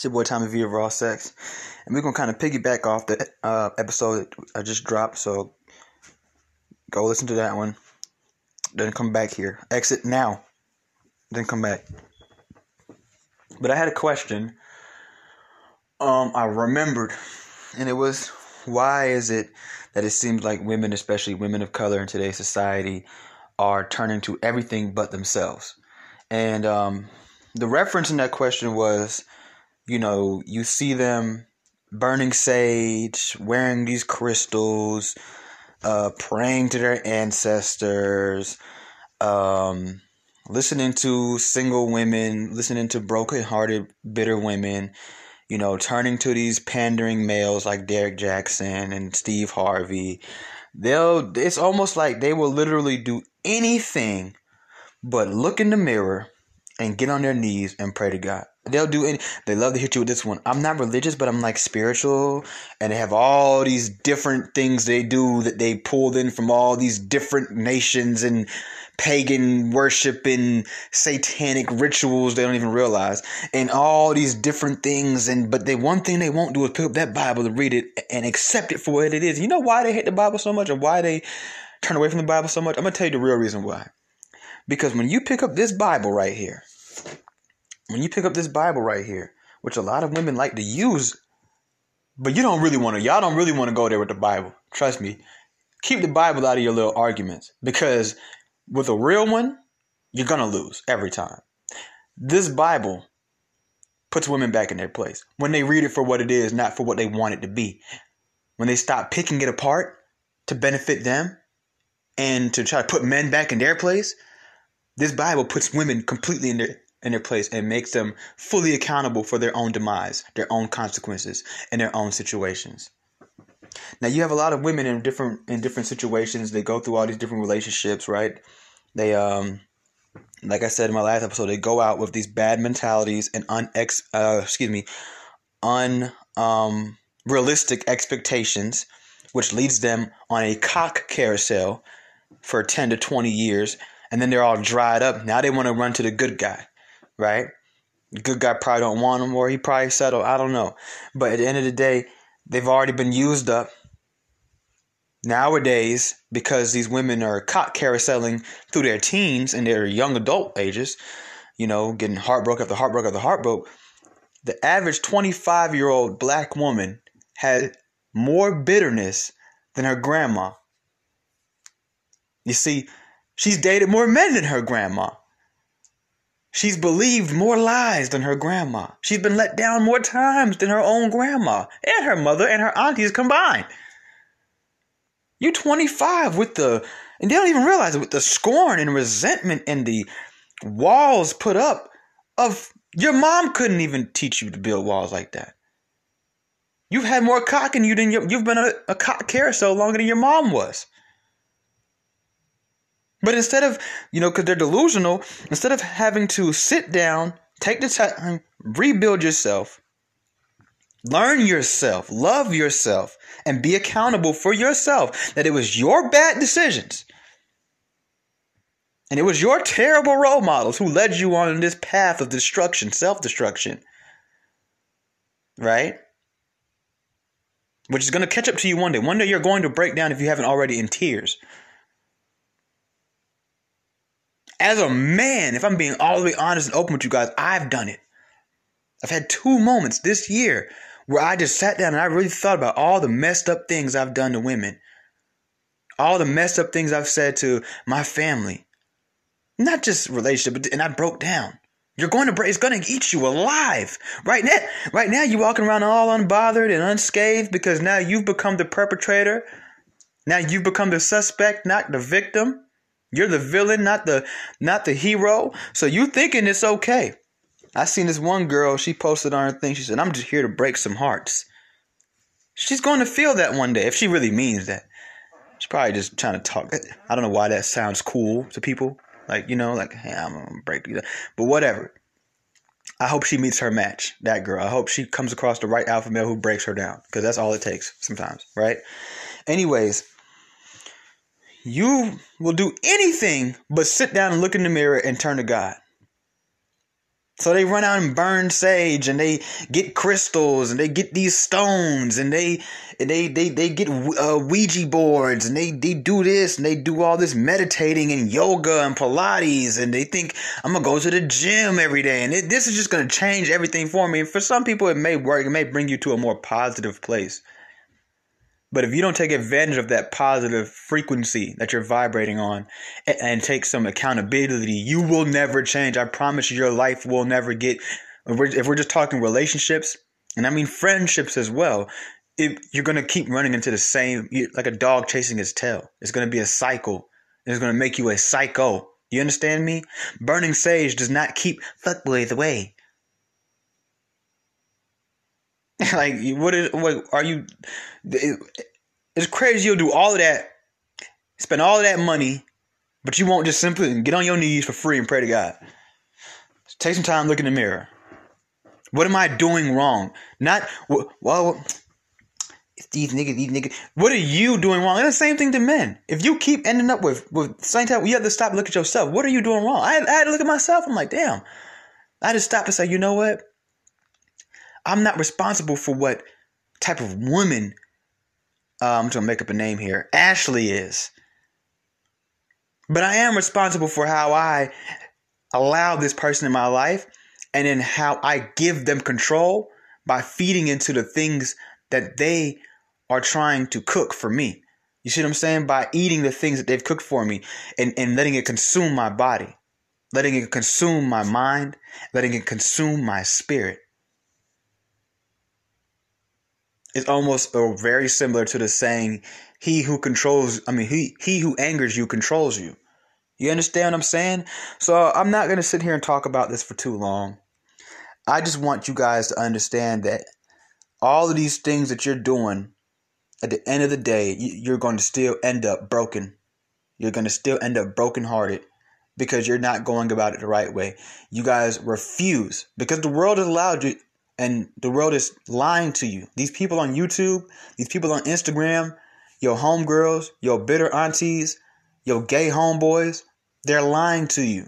It's your boy Tommy V of Raw Sex, and we're gonna kind of piggyback off the uh, episode that I just dropped. So go listen to that one. Then come back here. Exit now. Then come back. But I had a question. Um, I remembered, and it was why is it that it seems like women, especially women of color in today's society, are turning to everything but themselves? And um, the reference in that question was you know, you see them burning sage, wearing these crystals, uh, praying to their ancestors, um, listening to single women, listening to broken-hearted, bitter women, you know, turning to these pandering males like Derrick Jaxn and Steve Harvey. They'll it's almost like they will literally do anything but look in the mirror and get on their knees and pray to God. They'll do any. They love to hit you with this one. I'm not religious, but I'm like spiritual, and they have all these different things they do that they pulled in from all these different nations and pagan worship and satanic rituals they don't even realize, and all these different things. And but the one thing they won't do is pick up that Bible to read it and accept it for what it is. You know why they hate the Bible so much, and why they turn away from the Bible so much? I'm gonna tell you the real reason why. Because when you pick up this Bible right here when you pick up this Bible right here, which a lot of women like to use, but you don't really want to, y'all don't really want to go there with the Bible. Trust me. Keep the Bible out of your little arguments because with a real one, you're going to lose every time. This Bible puts women back in their place when they read it for what it is, not for what they want it to be. When they stop picking it apart to benefit them and to try to put men back in their place, this Bible puts women completely in their in their place and makes them fully accountable for their own demise, their own consequences, and their own situations. Now you have a lot of women in different in different situations. They go through all these different relationships, right? They um like I said in my last episode, they go out with these bad mentalities and unex uh excuse me, un um realistic expectations, which leads them on a cock carousel for 10 to 20 years and then they're all dried up. Now they want to run to the good guy right? Good guy probably don't want him, or he probably settled. I don't know. But at the end of the day, they've already been used up. Nowadays, because these women are caught carouseling through their teens and their young adult ages, you know, getting heartbroken after heartbroken after heartbroken, the average 25 year old black woman had more bitterness than her grandma. You see, she's dated more men than her grandma. She's believed more lies than her grandma. She's been let down more times than her own grandma and her mother and her aunties combined. You're 25 with the, and they don't even realize it, with the scorn and resentment and the walls put up of your mom couldn't even teach you to build walls like that. You've had more cock in you than you, you've been a, a cock carousel longer than your mom was. But instead of, you know, because they're delusional, instead of having to sit down, take the time, rebuild yourself, learn yourself, love yourself, and be accountable for yourself that it was your bad decisions. And it was your terrible role models who led you on this path of destruction, self destruction. Right? Which is going to catch up to you one day. One day you're going to break down if you haven't already in tears. As a man, if I'm being all the way honest and open with you guys, I've done it. I've had two moments this year where I just sat down and I really thought about all the messed up things I've done to women. All the messed up things I've said to my family. Not just relationship, but and I broke down. You're going to break. It's going to eat you alive. Right now, right now, you're walking around all unbothered and unscathed because now you've become the perpetrator. Now you've become the suspect, not the victim. You're the villain, not the not the hero. So you thinking it's okay. I seen this one girl, she posted on her thing, she said, I'm just here to break some hearts. She's going to feel that one day, if she really means that. She's probably just trying to talk. I don't know why that sounds cool to people. Like, you know, like, hey, I'm gonna break you. But whatever. I hope she meets her match, that girl. I hope she comes across the right alpha male who breaks her down. Because that's all it takes sometimes, right? Anyways, you will do anything but sit down and look in the mirror and turn to God. So they run out and burn sage and they get crystals and they get these stones and they and they they, they get uh, Ouija boards and they, they do this and they do all this meditating and yoga and Pilates and they think I'm gonna go to the gym every day and it, this is just gonna change everything for me. And for some people, it may work. It may bring you to a more positive place. But if you don't take advantage of that positive frequency that you're vibrating on and, and, take some accountability, you will never change. I promise you, your life will never get. If we're, if we're just talking relationships, and I mean friendships as well, you're going to keep running into the same, like a dog chasing his tail. It's going to be a cycle. It's going to make you a psycho. You understand me? Burning sage does not keep fuckboys away. like, what is, what are you, it's crazy you'll do all of that, spend all of that money, but you won't just simply get on your knees for free and pray to God. Take some time, look in the mirror. What am I doing wrong? Not, well, these niggas, these niggas. What are you doing wrong? And the same thing to men. If you keep ending up with with same time, you have to stop and look at yourself. What are you doing wrong? I, I had to look at myself. I'm like, damn. I just stopped and say, you know what? I'm not responsible for what type of woman. Uh, I'm gonna make up a name here. Ashley is. But I am responsible for how I allow this person in my life and then how I give them control by feeding into the things that they are trying to cook for me. You see what I'm saying? By eating the things that they've cooked for me and, and letting it consume my body, letting it consume my mind, letting it consume my spirit. It's almost uh, very similar to the saying, he who controls, I mean, he, he who angers you controls you. You understand what I'm saying? So I'm not going to sit here and talk about this for too long. I just want you guys to understand that all of these things that you're doing, at the end of the day, you're going to still end up broken. You're going to still end up brokenhearted because you're not going about it the right way. You guys refuse because the world has allowed you and the world is lying to you. These people on YouTube, these people on Instagram, your homegirls, your bitter aunties, your gay homeboys, they're lying to you.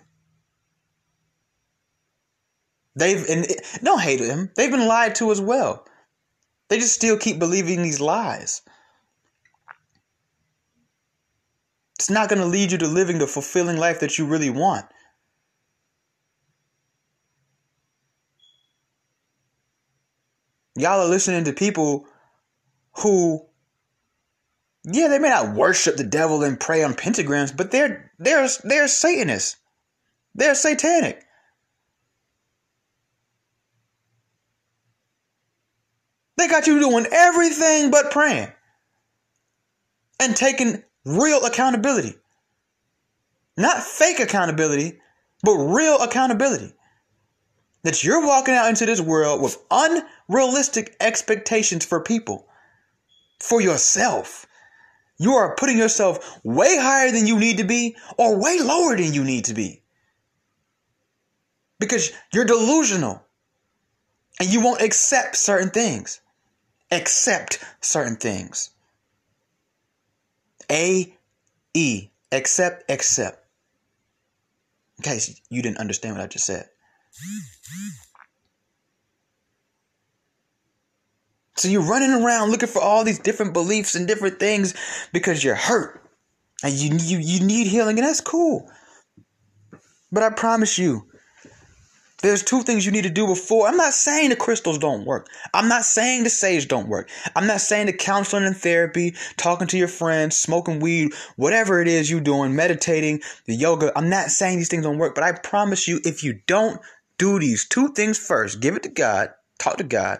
They've and don't hate them. They've been lied to as well. They just still keep believing these lies. It's not going to lead you to living the fulfilling life that you really want. Y'all are listening to people who yeah, they may not worship the devil and pray on pentagrams, but they're they're they're Satanists. They're satanic. They got you doing everything but praying and taking real accountability. Not fake accountability, but real accountability. That you're walking out into this world with unrealistic expectations for people, for yourself. You are putting yourself way higher than you need to be or way lower than you need to be. Because you're delusional and you won't accept certain things. Accept certain things. A E. Accept, accept. In case you didn't understand what I just said. So you're running around looking for all these different beliefs and different things because you're hurt and you you, you need healing, and that's cool. But I promise you, there's two things you need to do before. I'm not saying the crystals don't work. I'm not saying the sage don't work. I'm not saying the counseling and therapy, talking to your friends, smoking weed, whatever it is you're doing, meditating, the yoga. I'm not saying these things don't work, but I promise you, if you don't do these two things first, give it to God, talk to God,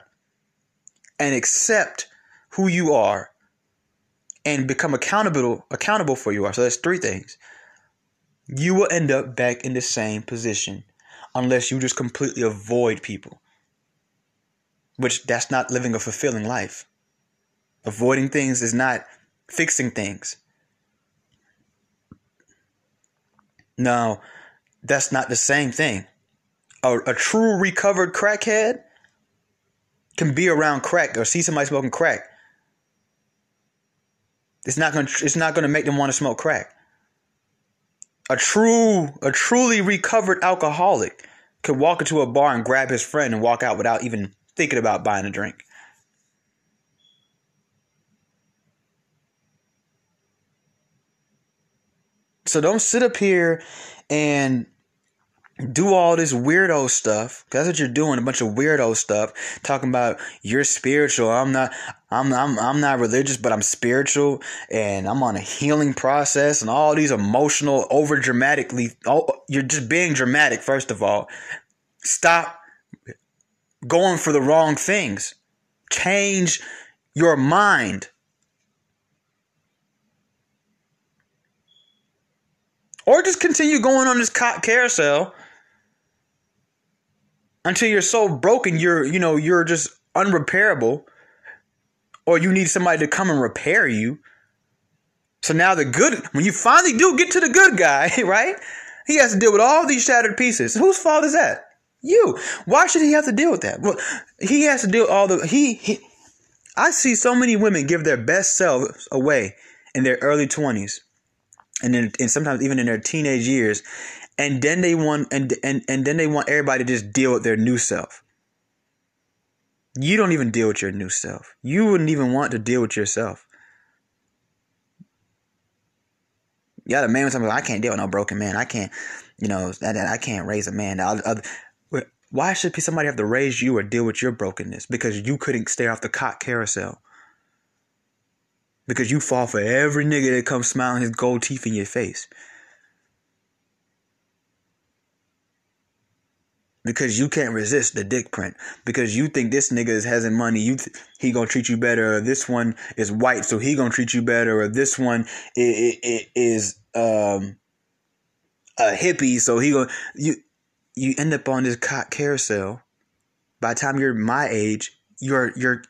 and accept who you are and become accountable accountable for you are. So that's three things. You will end up back in the same position unless you just completely avoid people. Which that's not living a fulfilling life. Avoiding things is not fixing things. No, that's not the same thing. A, a true recovered crackhead can be around crack or see somebody smoking crack. It's not gonna it's not gonna make them want to smoke crack a true, a truly recovered alcoholic could walk into a bar and grab his friend and walk out without even thinking about buying a drink. So don't sit up here and do all this weirdo stuff. That's what you're doing, a bunch of weirdo stuff. Talking about you're spiritual. I'm not I'm I'm I'm not religious, but I'm spiritual and I'm on a healing process and all these emotional over dramatically oh, you're just being dramatic first of all. Stop going for the wrong things. Change your mind. Or just continue going on this carousel until you're so broken you're you know you're just unrepairable. Or you need somebody to come and repair you. So now the good when you finally do get to the good guy right? He has to deal with all these shattered pieces. Whose fault is that? You. Why should he have to deal with that? Well he has to deal all the he, he i see so many women give their best selves away in their early 20s and then and sometimes even in their teenage years and then they want and and and then they want everybody to just deal with their new self. You don't even deal with your new self. You wouldn't even want to deal with yourself. Yeah, the man was talking I can't deal with no broken man. I can't, you know, I, I can't raise a man. I'll, I'll, why should somebody have to raise you or deal with your brokenness? Because you couldn't stay off the cock carousel. Because you fall for every nigga that comes smiling his gold teeth in your face. Because you can't resist the dick print. Because you think this nigga is having money you th- he gonna treat you better or this one is white so he gonna treat you better or this one is, is um a hippie so he gonna you you end up on this cock carousel. By the time you're my age you're you're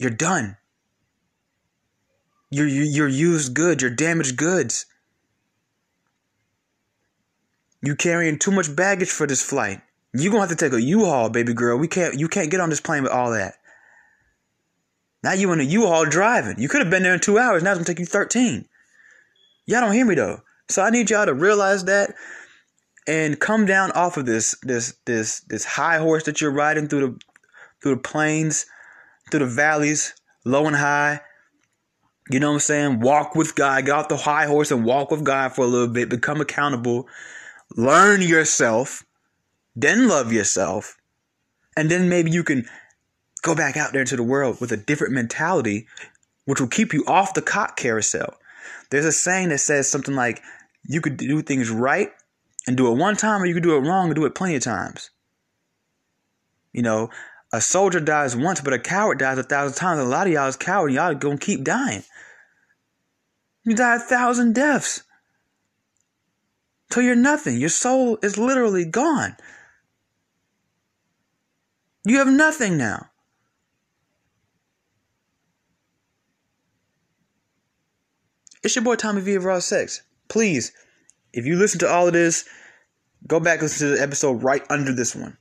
you're done. You're you're used goods you're damaged goods. You carrying too much baggage for this flight you gonna have to take a U-Haul, baby girl. We can't. You can't get on this plane with all that. Now you in a U-Haul driving. You could have been there in two hours. Now it's gonna take you thirteen. Y'all don't hear me though. So I need y'all to realize that and come down off of this this this this high horse that you're riding through the through the plains, through the valleys, low and high. You know what I'm saying? Walk with God. Get off the high horse and walk with God for a little bit. Become accountable. Learn yourself then love yourself, and then maybe you can go back out there into the world with a different mentality, which will keep you off the cock carousel. There's a saying that says something like, you could do things right and do it one time, or you could do it wrong and do it plenty of times. You know, a soldier dies once, but a coward dies a thousand times. A lot of y'all is coward, and y'all gonna keep dying. You die a thousand deaths. Till you're nothing. Your soul is literally gone. You have nothing now. It's your boy Tommy V of Raw Sex. Please, if you listen to all of this, go back and listen to the episode right under this one.